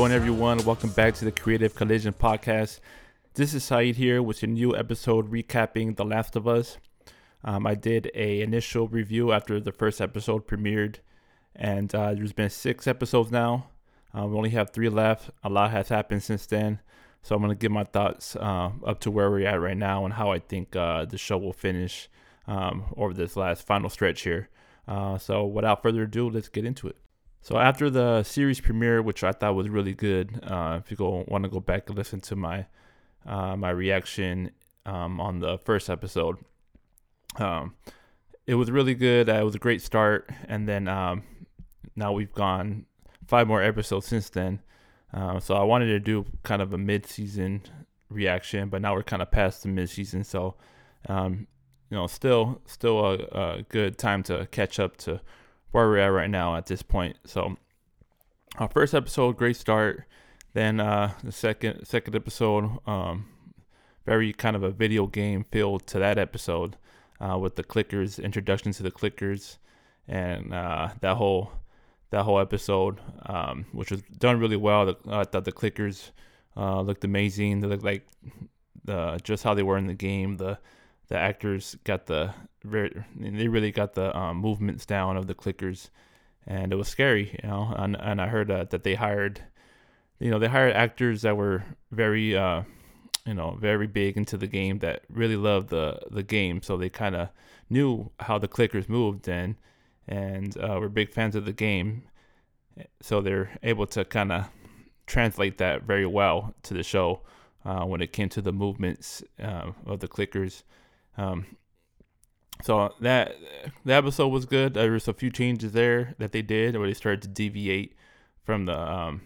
Going, everyone? Welcome back to the Creative Collision Podcast. This is Saeed here with a new episode recapping The Last of Us. Um, I did a initial review after the first episode premiered, and uh, there's been six episodes now. Uh, we only have three left. A lot has happened since then, so I'm gonna give my thoughts uh, up to where we're at right now and how I think uh, the show will finish um, over this last final stretch here. Uh, so without further ado, let's get into it. So after the series premiere, which I thought was really good, uh, if you go want to go back and listen to my uh, my reaction um, on the first episode, um, it was really good. Uh, it was a great start, and then um, now we've gone five more episodes since then. Uh, so I wanted to do kind of a mid-season reaction, but now we're kind of past the mid-season, so um, you know, still still a, a good time to catch up to where we're at right now at this point. So, our first episode, great start. Then uh, the second second episode, um, very kind of a video game feel to that episode uh, with the clickers, introduction to the clickers, and uh, that whole that whole episode, um, which was done really well. The, I thought the clickers uh, looked amazing. They looked like the just how they were in the game. The the actors got the very they really got the um, movements down of the clickers, and it was scary, you know. And and I heard uh, that they hired, you know, they hired actors that were very, uh, you know, very big into the game that really loved the the game, so they kind of knew how the clickers moved and and uh, were big fans of the game, so they're able to kind of translate that very well to the show uh, when it came to the movements uh, of the clickers. Um, so that the episode was good. There was a few changes there that they did where they started to deviate from the um,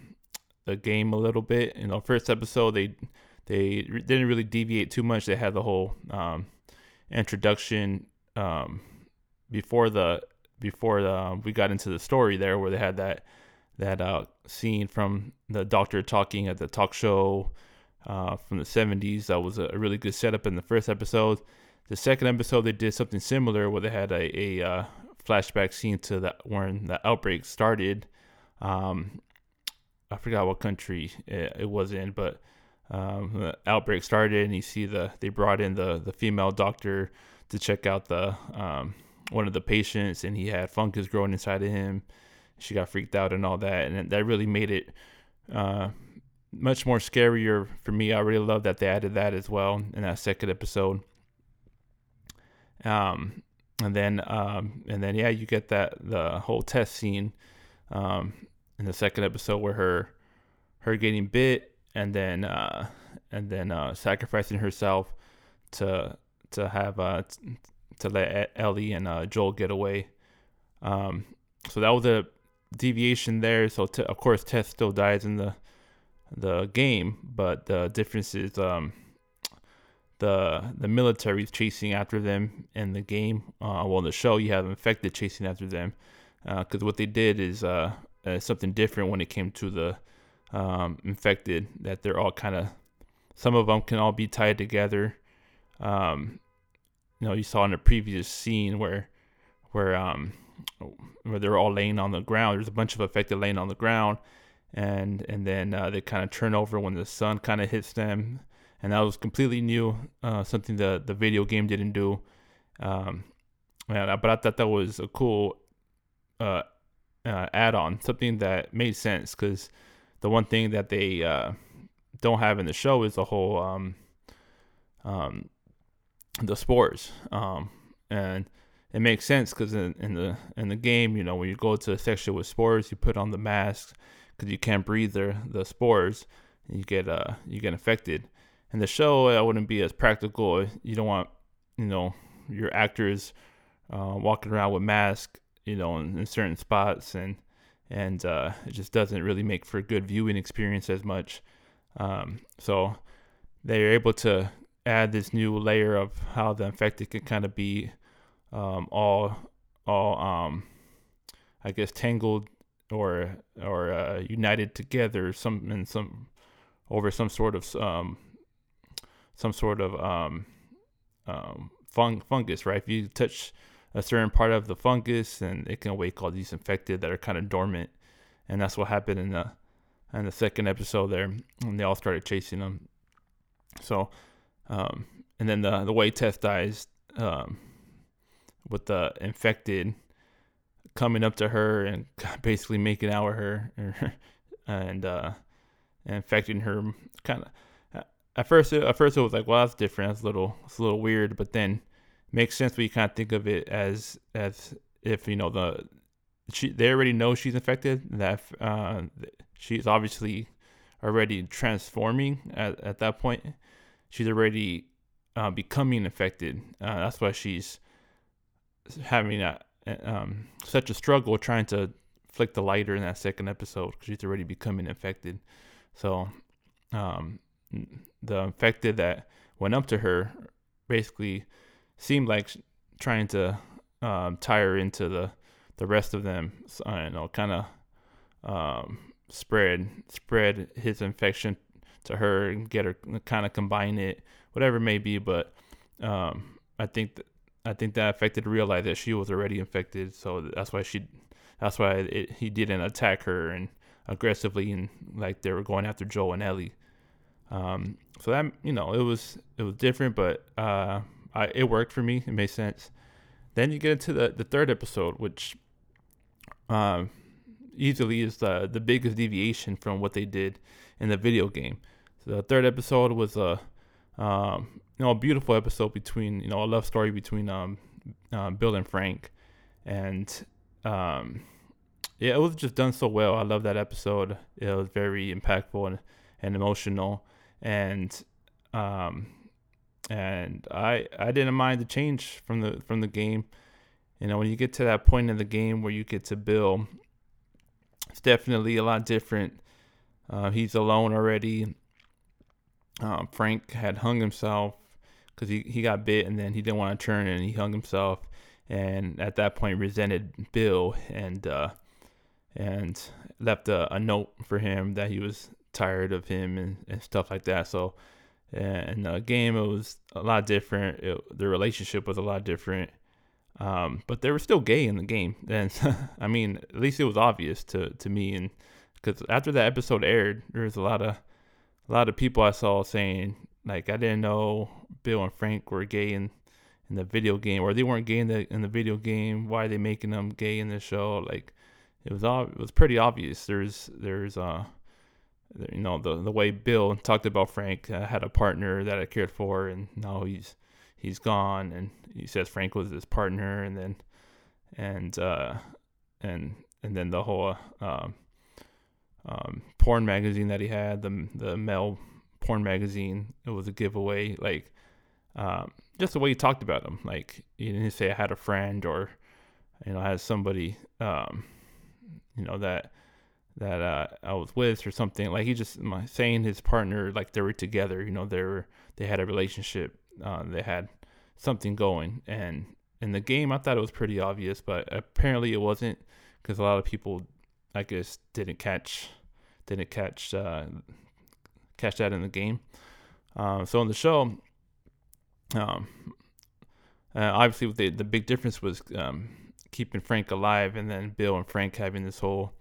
the game a little bit. In the first episode they they didn't really deviate too much. They had the whole um, introduction um, before the before the, um, we got into the story there, where they had that that uh, scene from the doctor talking at the talk show uh, from the 70s. That was a really good setup in the first episode. The second episode, they did something similar where they had a, a uh, flashback scene to that when the outbreak started. Um, I forgot what country it, it was in, but um, the outbreak started, and you see the they brought in the the female doctor to check out the um, one of the patients, and he had fungus growing inside of him. She got freaked out and all that, and that really made it uh, much more scarier for me. I really love that they added that as well in that second episode. Um, and then um, and then yeah, you get that the whole Tess scene um, in the second episode where her her getting bit and then uh, and then uh, sacrificing herself to to have uh, to let Ellie and uh, Joel get away. Um, so that was a deviation there. So t- of course, Tess still dies in the the game, but the difference is um, the the military chasing after them in the game. Uh, well, in the show, you have infected chasing after them because uh, what they did is uh, uh, something different when it came to the um, infected. That they're all kind of some of them can all be tied together. Um, you know, you saw in the previous scene where where um where they're all laying on the ground. There's a bunch of affected laying on the ground, and and then uh, they kind of turn over when the sun kind of hits them and that was completely new, uh, something that the video game didn't do. Um, and, but I thought that was a cool uh, uh, add-on, something that made sense because the one thing that they uh, don't have in the show is the whole um, um, the spores, um, and it makes sense because in, in, the in the game, you know, when you go to a section with spores, you put on the mask because you can't breathe the the spores, and you get uh you get infected in the show that wouldn't be as practical. You don't want you know your actors uh, walking around with masks, you know, in, in certain spots, and and uh, it just doesn't really make for a good viewing experience as much. Um, so they're able to add this new layer of how the infected can kind of be um, all all um, I guess tangled or or uh, united together some in some over some sort of um, some sort of um, um, fung- fungus, right? If you touch a certain part of the fungus, and it can wake all these infected that are kind of dormant, and that's what happened in the in the second episode there, and they all started chasing them. So, um, and then the the way Tess dies, um, with the infected coming up to her and basically making out with her, and uh, infecting her, kind of. At first, at first it was like, well, that's different. That's a little, it's a little weird. But then, makes sense when you kind of think of it as as if you know the she they already know she's infected that uh, she's obviously already transforming at, at that point she's already uh, becoming infected uh, that's why she's having a, um, such a struggle trying to flick the lighter in that second episode because she's already becoming infected so um, the infected that went up to her basically seemed like trying to um, tie her into the the rest of them. So, I don't know, kind of um, spread spread his infection to her and get her kind of combine it, whatever it may be. But um, I think th- I think that affected realized that she was already infected, so that's why she that's why it, he didn't attack her and aggressively and like they were going after Joe and Ellie. Um, so that you know it was it was different, but uh, I, it worked for me. It made sense. Then you get into the, the third episode, which um, easily is the the biggest deviation from what they did in the video game. So the third episode was a um, you know a beautiful episode between you know a love story between um, uh, Bill and Frank, and um, yeah, it was just done so well. I love that episode. It was very impactful and, and emotional, and um, and I I didn't mind the change from the from the game. You know, when you get to that point in the game where you get to Bill, it's definitely a lot different. Uh, he's alone already. Uh, Frank had hung himself because he, he got bit and then he didn't want to turn and he hung himself. And at that point, resented Bill and uh, and left a, a note for him that he was tired of him and, and stuff like that. So and the game it was a lot different. It, the relationship was a lot different, um, but they were still gay in the game. And I mean, at least it was obvious to to me. And because after that episode aired, there was a lot of a lot of people I saw saying like I didn't know Bill and Frank were gay in in the video game, or they weren't gay in the in the video game. Why are they making them gay in the show? Like it was all it was pretty obvious. There's there's uh you know the the way Bill talked about Frank uh, had a partner that I cared for, and now he's he's gone, and he says Frank was his partner, and then and uh, and and then the whole uh, um, porn magazine that he had, the the male porn magazine, it was a giveaway, like um, just the way he talked about him, like he didn't say I had a friend or you know I had somebody um, you know that that uh, I was with or something. Like he just my, saying his partner like they were together. You know, they were they had a relationship. Uh, they had something going. And in the game, I thought it was pretty obvious, but apparently it wasn't because a lot of people, I guess, didn't catch didn't catch uh, catch that in the game. Uh, so in the show, um, uh, obviously the the big difference was um, keeping Frank alive, and then Bill and Frank having this whole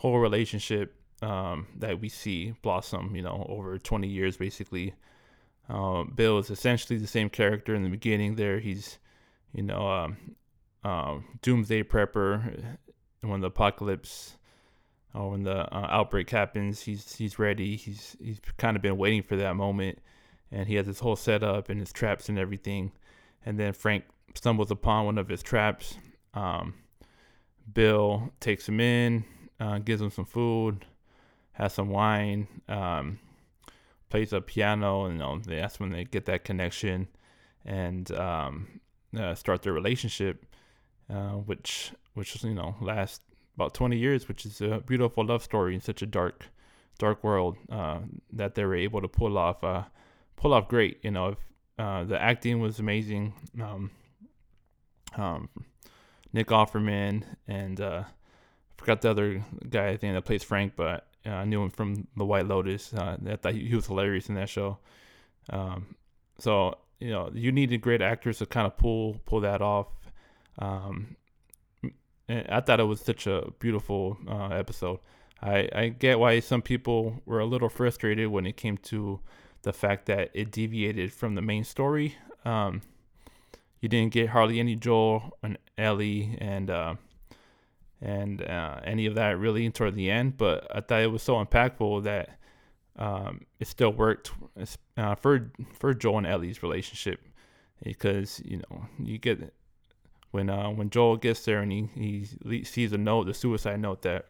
whole relationship um, that we see blossom, you know, over 20 years basically. Uh, Bill is essentially the same character in the beginning. There, he's, you know, um, um, doomsday prepper. When the apocalypse or when the uh, outbreak happens, he's he's ready. He's he's kind of been waiting for that moment, and he has his whole setup and his traps and everything. And then Frank stumbles upon one of his traps. Um, Bill takes him in uh, gives them some food, has some wine, um, plays a piano, and you know, that's when they get that connection and um, uh, start their relationship, uh, which which you know lasts about 20 years, which is a beautiful love story in such a dark dark world uh, that they were able to pull off uh, pull off great. You know, if, uh, the acting was amazing. Um, um, Nick Offerman and forgot the other guy I think that plays Frank, but uh, I knew him from The White Lotus. Uh, I thought he was hilarious in that show. Um, so you know, you needed great actors to kind of pull pull that off. Um, I thought it was such a beautiful uh, episode. I I get why some people were a little frustrated when it came to the fact that it deviated from the main story. Um, you didn't get hardly any Joel and Ellie and uh, and uh, any of that really toward the end. But I thought it was so impactful that um, it still worked uh, for for Joel and Ellie's relationship because you know you get when uh, when Joel gets there and he, he sees a note, the suicide note that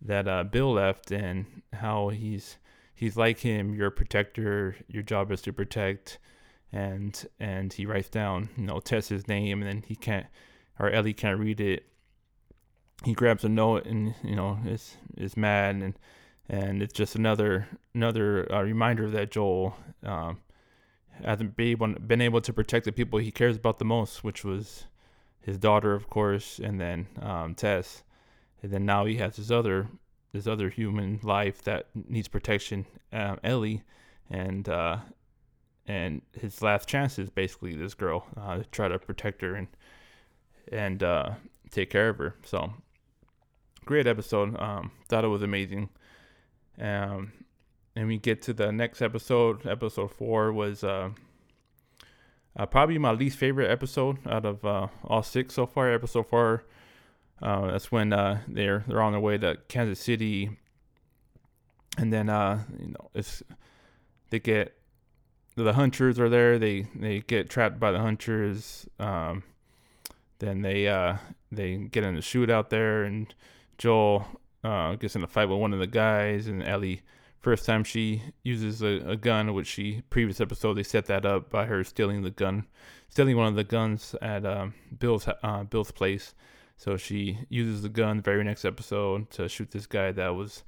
that uh, Bill left, and how he's he's like him. You're a protector. Your job is to protect, and and he writes down you know Tess's name, and then he can't or Ellie can't read it. He grabs a note and you know is is mad and and it's just another another uh, reminder that Joel um, hasn't been able, been able to protect the people he cares about the most, which was his daughter, of course, and then um, Tess, and then now he has his other this other human life that needs protection, uh, Ellie, and uh, and his last chance is basically this girl uh, to try to protect her and and uh, take care of her. So great episode. Um, thought it was amazing. Um, and we get to the next episode. Episode four was uh, uh, probably my least favorite episode out of uh, all six so far. Episode four. Uh, that's when uh, they're they're on their way to Kansas City, and then uh, you know it's they get the hunters are there. They they get trapped by the hunters. Um, then they uh, they get in a shootout there, and Joel uh, gets in a fight with one of the guys, and Ellie. First time she uses a, a gun, which she previous episode they set that up by her stealing the gun, stealing one of the guns at um, Bill's uh, Bill's place. So she uses the gun the very next episode to shoot this guy that was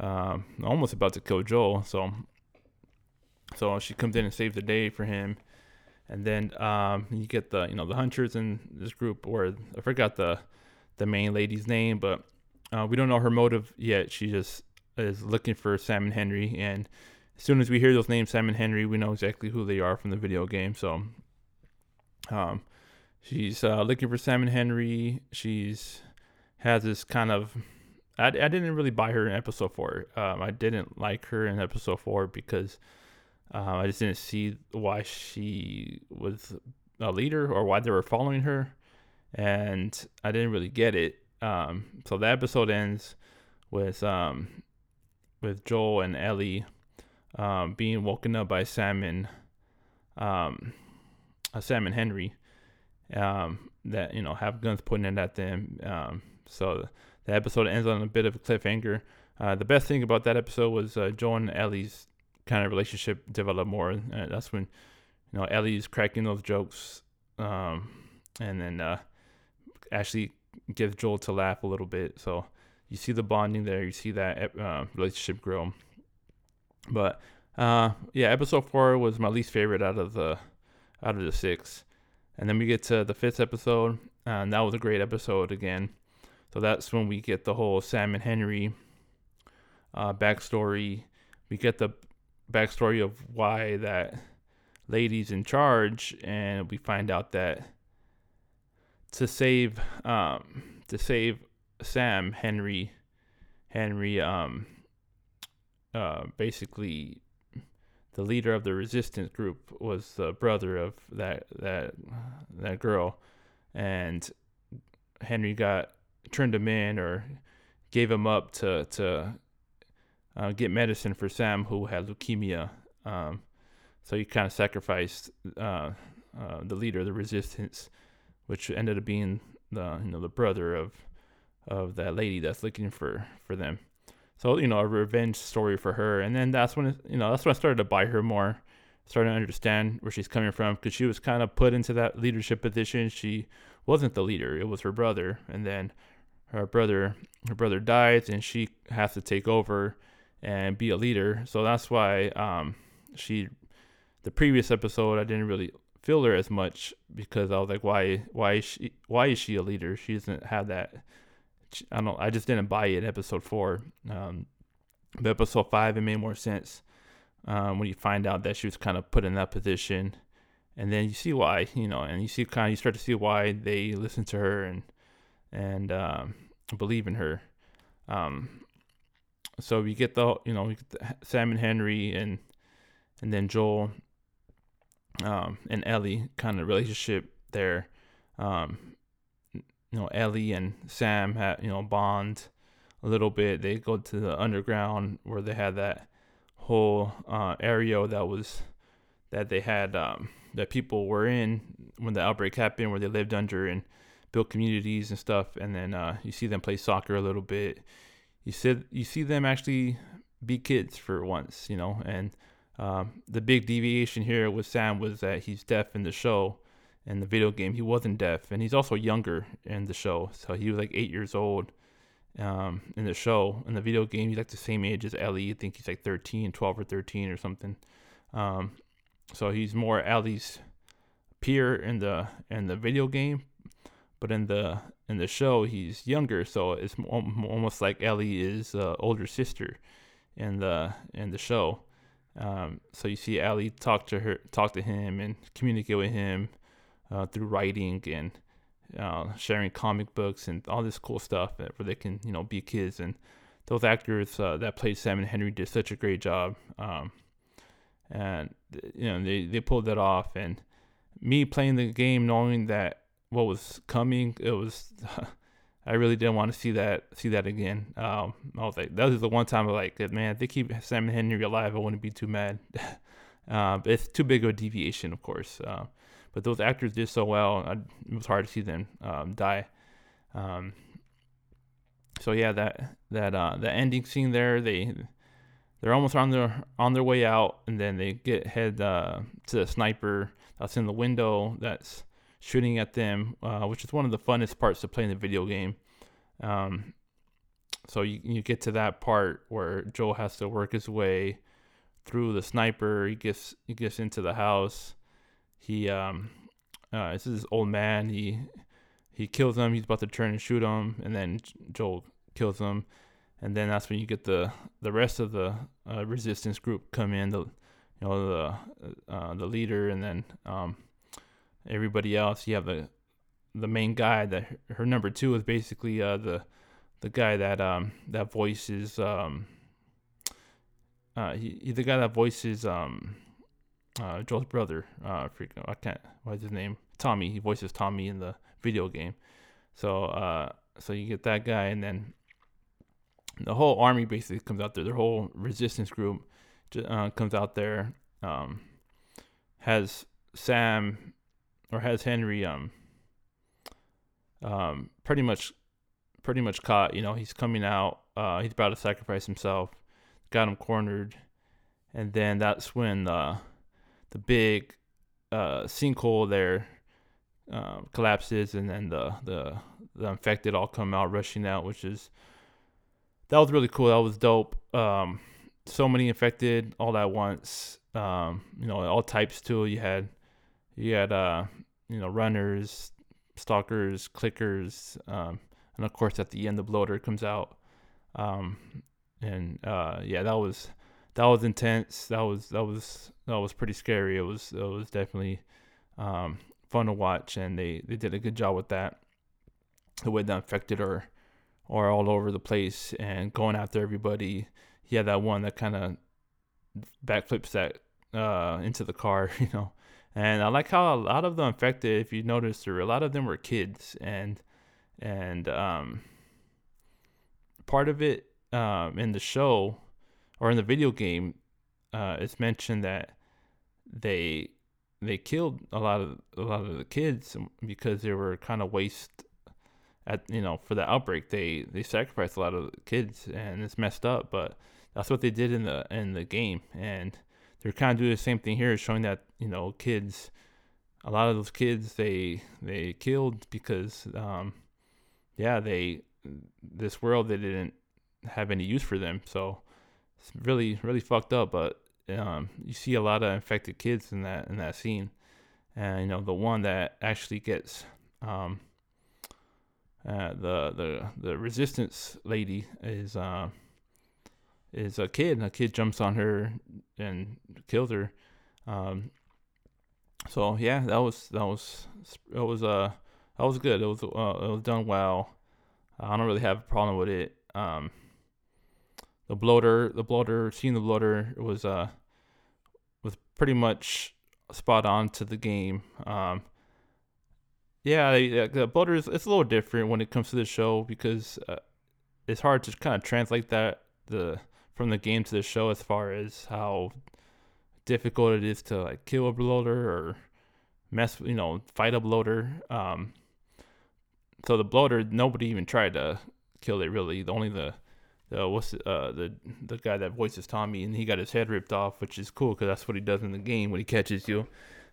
um, almost about to kill Joel. So so she comes in and saves the day for him. And then um, you get the you know the hunters in this group, or I forgot the the main lady's name, but uh, we don't know her motive yet. She just is looking for Sam and Henry, and as soon as we hear those names, Sam and Henry, we know exactly who they are from the video game. So, um, she's uh, looking for Sam and Henry. She's has this kind of. I, I didn't really buy her in episode four. Um, I didn't like her in episode four because uh, I just didn't see why she was a leader or why they were following her, and I didn't really get it. Um, so the episode ends with um, with Joel and Ellie um, being woken up by Sam and um, uh, Sam and Henry um, that you know have guns pointed at them. Um, so the episode ends on a bit of a cliffhanger. Uh, the best thing about that episode was uh, Joel and Ellie's kind of relationship developed more. Uh, that's when you know Ellie's cracking those jokes, um, and then uh, actually gets Joel to laugh a little bit. So you see the bonding there. You see that uh, relationship grow. But uh, yeah, episode four was my least favorite out of the out of the six. And then we get to the fifth episode, and that was a great episode again. So that's when we get the whole Sam and Henry uh, backstory. We get the backstory of why that lady's in charge, and we find out that to save um, to save Sam, Henry, Henry, um, uh, basically the leader of the resistance group was the brother of that that that girl, and Henry got turned him in or gave him up to to uh, get medicine for Sam who had leukemia. Um, so he kind of sacrificed uh, uh, the leader of the resistance, which ended up being the you know the brother of of that lady that's looking for for them. So you know a revenge story for her, and then that's when you know that's when I started to buy her more, starting to understand where she's coming from because she was kind of put into that leadership position. She wasn't the leader; it was her brother, and then her brother her brother dies, and she has to take over and be a leader. So that's why um, she the previous episode I didn't really feel her as much because I was like, why why is she why is she a leader? She doesn't have that I don't. I just didn't buy it. Episode four, um, but episode five, it made more sense um, when you find out that she was kind of put in that position, and then you see why, you know, and you see kind of you start to see why they listen to her and and um, believe in her. Um, so we get the you know we get the, Sam and Henry and and then Joel um, and Ellie kind of relationship there. Um, you know, Ellie and Sam had you know bond a little bit. They go to the underground where they had that whole uh, area that was that they had um, that people were in when the outbreak happened, where they lived under and built communities and stuff. And then uh, you see them play soccer a little bit. You see you see them actually be kids for once, you know. And um, the big deviation here with Sam was that he's deaf in the show. In the video game, he wasn't deaf, and he's also younger in the show. So he was like eight years old um, in the show. In the video game, he's like the same age as Ellie. I think he's like 13, 12 or 13 or something. Um, so he's more Ellie's peer in the in the video game, but in the in the show he's younger. So it's almost like Ellie is uh, older sister in the in the show. Um, so you see Ellie talk to her, talk to him, and communicate with him uh, through writing and uh, sharing comic books and all this cool stuff where they can, you know, be kids. And those actors uh, that played Sam and Henry did such a great job. Um, and you know they they pulled that off. And me playing the game, knowing that what was coming, it was. I really didn't want to see that see that again. Um, I was like, that was the one time I was like, man, if they keep Sam and Henry alive, I wouldn't be too mad. uh, it's too big of a deviation, of course. Uh, but those actors did so well, I, it was hard to see them um, die. Um, so yeah, that that uh, the ending scene there, they they're almost on their on their way out, and then they get head uh, to the sniper that's in the window that's shooting at them, uh, which is one of the funnest parts to play in the video game. Um, so you you get to that part where Joel has to work his way through the sniper. He gets he gets into the house. He um, uh, this is this old man. He he kills him. He's about to turn and shoot him, and then Joel kills him. And then that's when you get the the rest of the uh, resistance group come in. The you know the uh, the leader, and then um, everybody else. You have the the main guy that her number two is basically uh, the the guy that um that voices um uh he, he's the guy that voices um uh Joel's brother uh I can't what's his name? Tommy. He voices Tommy in the video game. So uh so you get that guy and then the whole army basically comes out there. Their whole resistance group uh, comes out there um has Sam or has Henry um um pretty much pretty much caught. You know, he's coming out. Uh, he's about to sacrifice himself. Got him cornered, and then that's when the the big uh, sinkhole there uh, collapses, and then the the the infected all come out rushing out, which is that was really cool. That was dope. Um, so many infected all at once. Um, you know, all types too. You had you had uh, you know runners, stalkers, clickers, um, and of course at the end the bloater comes out. Um, and uh, yeah, that was that was intense. That was that was that was pretty scary. It was it was definitely um, fun to watch, and they they did a good job with that. The way the infected are are all over the place and going after everybody. He had that one that kind of backflips that uh, into the car, you know. And I like how a lot of the infected, if you notice, a lot of them were kids, and and um, part of it um, in the show or in the video game, uh, it's mentioned that they they killed a lot of a lot of the kids because they were kind of waste at you know for the outbreak. They they sacrificed a lot of kids and it's messed up but that's what they did in the in the game. And they're kind of doing the same thing here showing that you know kids a lot of those kids they they killed because um yeah, they this world they didn't have any use for them. So it's really really fucked up. But um, you see a lot of infected kids in that in that scene, and you know the one that actually gets um, uh, the the the resistance lady is uh, is a kid. and A kid jumps on her and kills her. Um, so yeah, that was that was it was uh that was good. It was uh, it was done well. I don't really have a problem with it. Um, the bloater, the bloater, seeing the bloater was uh was pretty much spot on to the game. Um, yeah, the bloater is it's a little different when it comes to the show because uh, it's hard to kind of translate that the from the game to the show as far as how difficult it is to like kill a bloater or mess you know fight a bloater. Um, so the bloater nobody even tried to kill it really. Only the the what's uh the the guy that voices Tommy and he got his head ripped off, which is cool because that's what he does in the game when he catches you.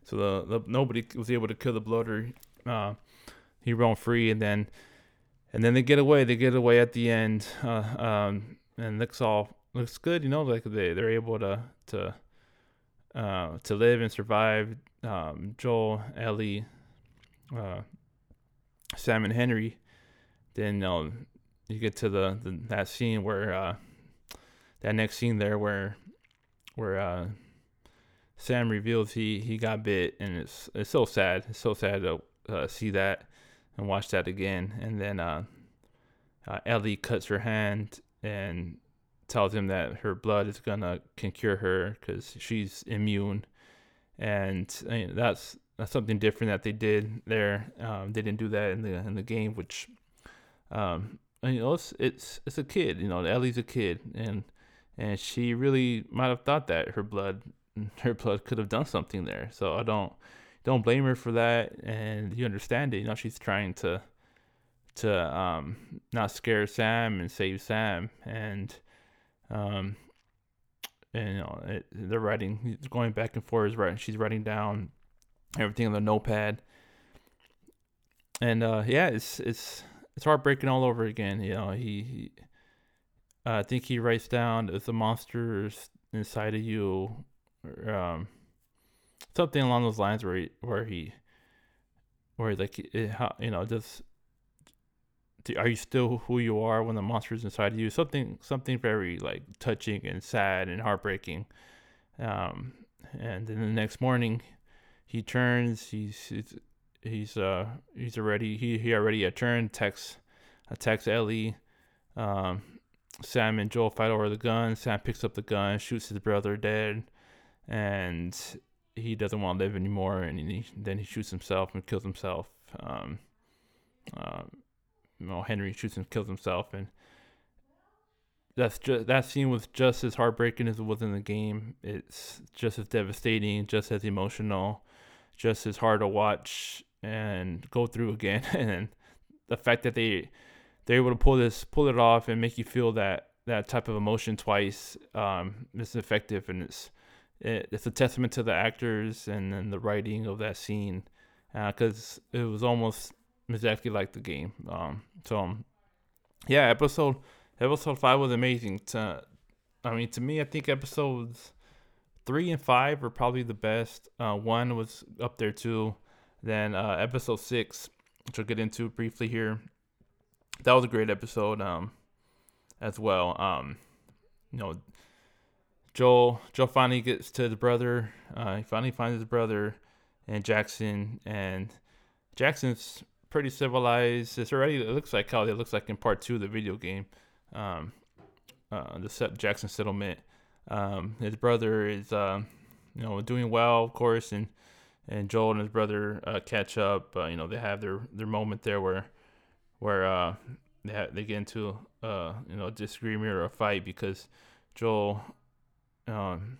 So the, the nobody was able to kill the bloater. Uh, he roamed free and then and then they get away. They get away at the end, uh, um, and looks all looks good. You know, like they they're able to to uh, to live and survive. Um, Joel, Ellie, uh, Sam, and Henry. Then you, get to the, the that scene where uh, that next scene there where where uh, Sam reveals he he got bit, and it's it's so sad. It's so sad to uh, see that and watch that again. And then uh, uh, Ellie cuts her hand and tells him that her blood is gonna can cure her because she's immune, and I mean, that's that's something different that they did there. Um, they didn't do that in the in the game, which um, you know it's it's it's a kid. You know, Ellie's a kid, and and she really might have thought that her blood her blood could have done something there. So I don't don't blame her for that, and you understand it. You know, she's trying to to um, not scare Sam and save Sam, and um, and you know it, they're writing, going back and forth. Writing, she's writing down everything on the notepad, and uh, yeah, it's it's it's heartbreaking all over again. You know, he, he uh, I think he writes down the monsters inside of you, um, something along those lines where he, where he, where like it, you know just are you still who you are when the monster's inside of you? Something something very like touching and sad and heartbreaking. Um, and then the next morning, he turns. He's he's he's uh he's already he he already a turn texts attacks Ellie. Um, Sam and Joel fight over the gun. Sam picks up the gun, shoots his brother dead, and he doesn't want to live anymore. And he, then he shoots himself and kills himself. Um, uh, know, Henry shoots and kills himself, and that's just that scene was just as heartbreaking as it was in the game. It's just as devastating, just as emotional, just as hard to watch and go through again. and the fact that they they're able to pull this pull it off and make you feel that that type of emotion twice um, is effective, and it's it, it's a testament to the actors and, and the writing of that scene because uh, it was almost exactly like the game. Um, so, yeah, episode episode five was amazing. To, I mean, to me, I think episodes three and five were probably the best. Uh, one was up there too. Then uh, episode six, which I'll get into briefly here. That was a great episode. Um, as well. Um, you know, Joel Joel finally gets to the brother. Uh, he finally finds his brother and Jackson, and Jackson's pretty civilized. It's already it looks like how it looks like in part two of the video game. Um, uh, the Jackson settlement. Um, his brother is uh, you know doing well, of course, and and Joel and his brother uh, catch up. Uh, you know they have their their moment there where where uh, they they get into uh, you know a disagreement or a fight because Joel, um,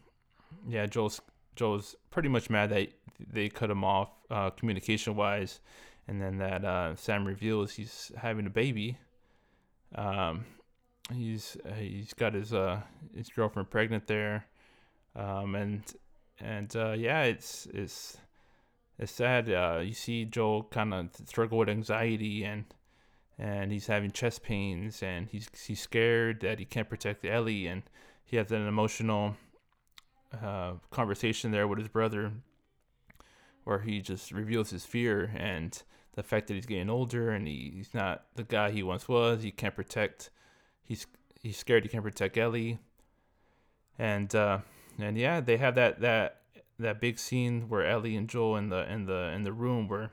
yeah, Joel's Joel's pretty much mad that they cut him off communication wise and then that uh, Sam reveals he's having a baby. Um, he's he's got his uh his girlfriend pregnant there, um, and and uh, yeah, it's it's it's sad. Uh, you see Joel kind of struggle with anxiety and and he's having chest pains and he's he's scared that he can't protect Ellie and he has an emotional uh, conversation there with his brother where he just reveals his fear and the fact that he's getting older and he, he's not the guy he once was. He can't protect. He's he's scared he can't protect Ellie. And uh, and yeah, they have that that that big scene where Ellie and Joel in the in the in the room where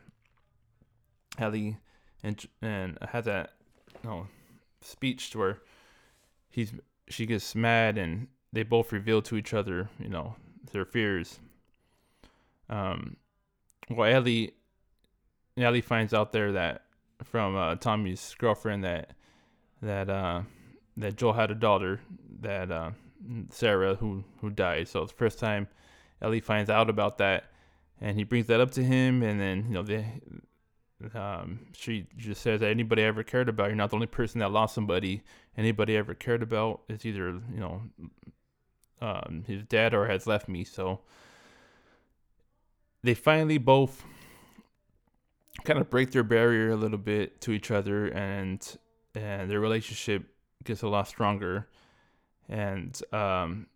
Ellie and and had that know, speech where he's she gets mad and they both reveal to each other, you know, their fears. Um, well, Ellie, Ellie finds out there that from uh, Tommy's girlfriend that that uh, that Joel had a daughter that uh, Sarah who who died. So it's the first time Ellie finds out about that, and he brings that up to him, and then you know they. Um, she just says that anybody ever cared about, you're not the only person that lost somebody anybody ever cared about. It's either you know um, his dad or has left me. So they finally both kind of break their barrier a little bit to each other, and and their relationship gets a lot stronger. And um,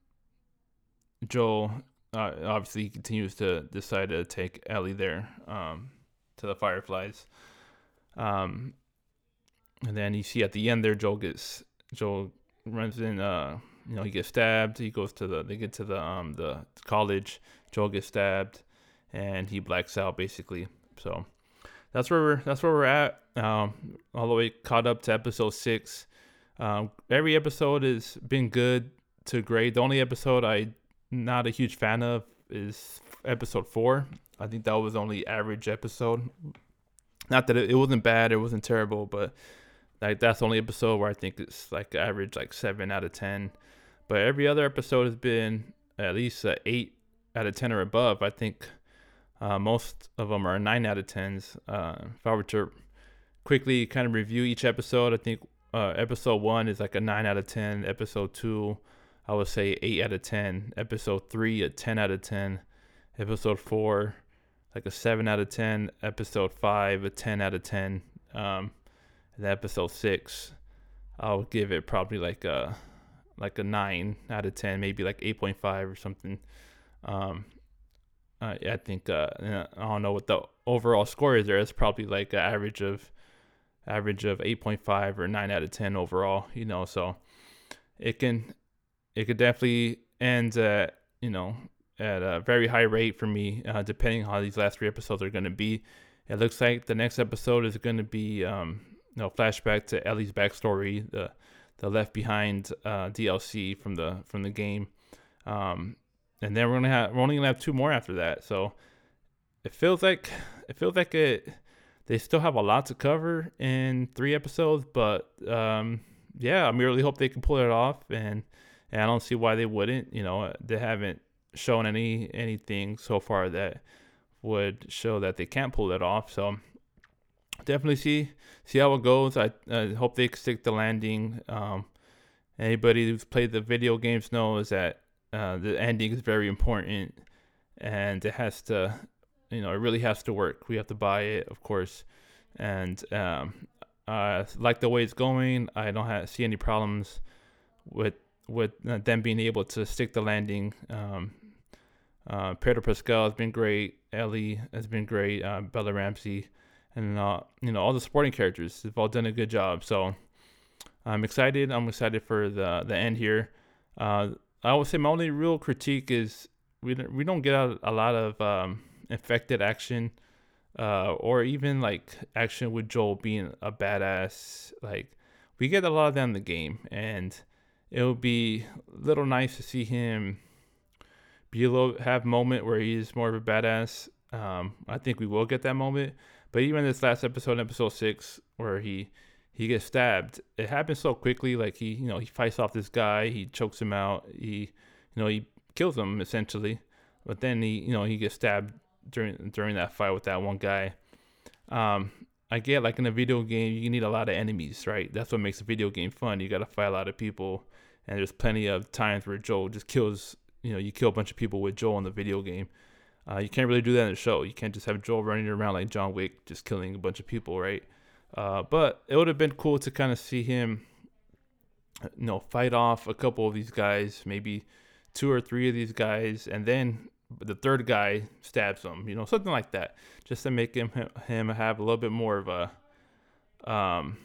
Joel uh, obviously continues to decide to take Ellie there um, to the Fireflies. Um, and then you see at the end there, Joel gets Joel runs in. Uh, you know, he gets stabbed. He goes to the. They get to the um the college. Joel gets stabbed, and he blacks out basically. So that's where we're that's where we're at. Um, all the way caught up to episode six. Um, every episode has been good to great. The only episode I not a huge fan of is episode four. I think that was only average episode. Not that it, it wasn't bad, it wasn't terrible, but like that's the only episode where I think it's like average like seven out of ten. But every other episode has been at least eight out of ten or above. I think uh, most of them are nine out of tens. Uh, if I were to quickly kind of review each episode, I think uh, episode one is like a nine out of ten. Episode two, I would say eight out of ten. Episode three, a ten out of ten. Episode four, like a seven out of ten. Episode five, a ten out of ten. Um, and episode six, I'll give it probably like a like a nine out of ten, maybe like eight point five or something. Um, uh, I think uh, I don't know what the overall score is there. It's probably like an average of average of 8.5 or 9 out of 10 overall, you know, so it can it could definitely end at, you know, at a very high rate for me uh, depending how these last three episodes are going to be. It looks like the next episode is going to be um, you know, flashback to Ellie's backstory, the the Left Behind uh, DLC from the from the game. Um, and then we're gonna have we're only gonna have two more after that. So it feels like it feels like it. They still have a lot to cover in three episodes, but um, yeah, I merely hope they can pull it off, and and I don't see why they wouldn't. You know, they haven't shown any anything so far that would show that they can't pull it off. So definitely see see how it goes. I, I hope they stick the landing. Um, anybody who's played the video games knows that uh, the ending is very important, and it has to, you know, it really has to work. We have to buy it, of course, and um, I like the way it's going. I don't have, see any problems with with uh, them being able to stick the landing. Um, uh, Pedro Pascal has been great. Ellie has been great. Uh, Bella Ramsey, and uh, you know all the supporting characters have all done a good job. So I'm excited. I'm excited for the the end here. Uh, I would say my only real critique is we don't, we don't get a, lot of um, infected action, uh, or even like action with Joel being a badass. Like we get a lot of that in the game, and it would be a little nice to see him be a little have moment where he's more of a badass. Um, I think we will get that moment, but even this last episode, episode six, where he he gets stabbed. It happens so quickly. Like he, you know, he fights off this guy. He chokes him out. He, you know, he kills him essentially. But then he, you know, he gets stabbed during during that fight with that one guy. Um, I get like in a video game, you need a lot of enemies, right? That's what makes a video game fun. You got to fight a lot of people, and there's plenty of times where Joel just kills. You know, you kill a bunch of people with Joel in the video game. Uh, you can't really do that in the show. You can't just have Joel running around like John Wick, just killing a bunch of people, right? Uh, but it would have been cool to kind of see him, you know, fight off a couple of these guys, maybe two or three of these guys, and then the third guy stabs him, you know, something like that, just to make him him have a little bit more of a, um,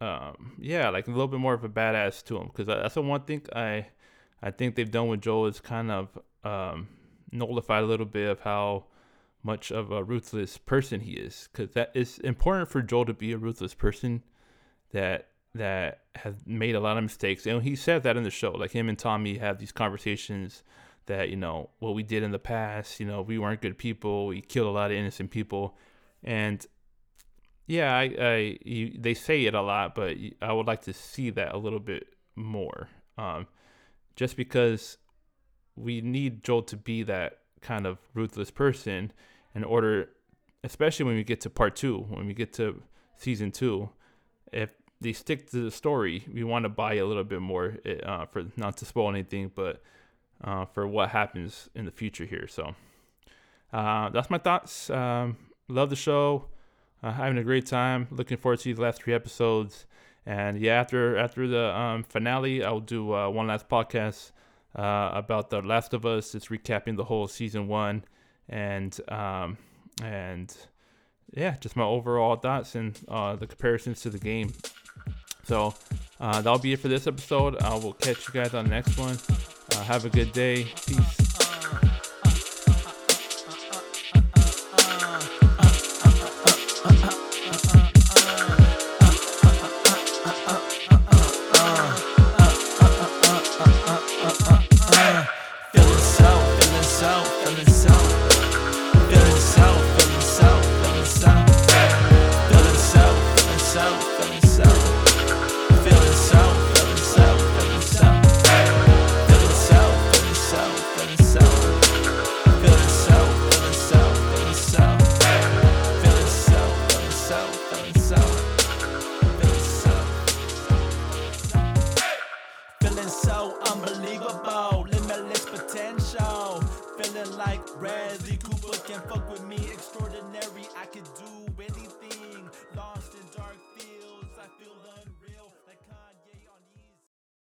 um, yeah, like a little bit more of a badass to him, because that's the one thing I, I think they've done with Joel is kind of um, nullified a little bit of how much of a ruthless person he is because that is important for Joel to be a ruthless person that that has made a lot of mistakes. And he said that in the show. Like him and Tommy have these conversations that, you know, what we did in the past, you know, we weren't good people. We killed a lot of innocent people. And yeah, I, I you, they say it a lot, but I would like to see that a little bit more. Um, just because we need Joel to be that kind of ruthless person in order, especially when we get to part two, when we get to season two. If they stick to the story, we want to buy a little bit more eh, uh, for not to spoil anything, but uh, for what happens in the future here. So uh, that's my thoughts. Um, love the show. Uh, having a great time. Looking forward to these last three episodes. And yeah, after after the um, finale, I'll do uh, one last podcast uh, about The Last of Us. It's recapping the whole season one, and um, and yeah, just my overall thoughts and uh, the comparisons to the game. So uh, that'll be it for this episode. I will catch you guys on the next one. Uh, have a good day. Peace.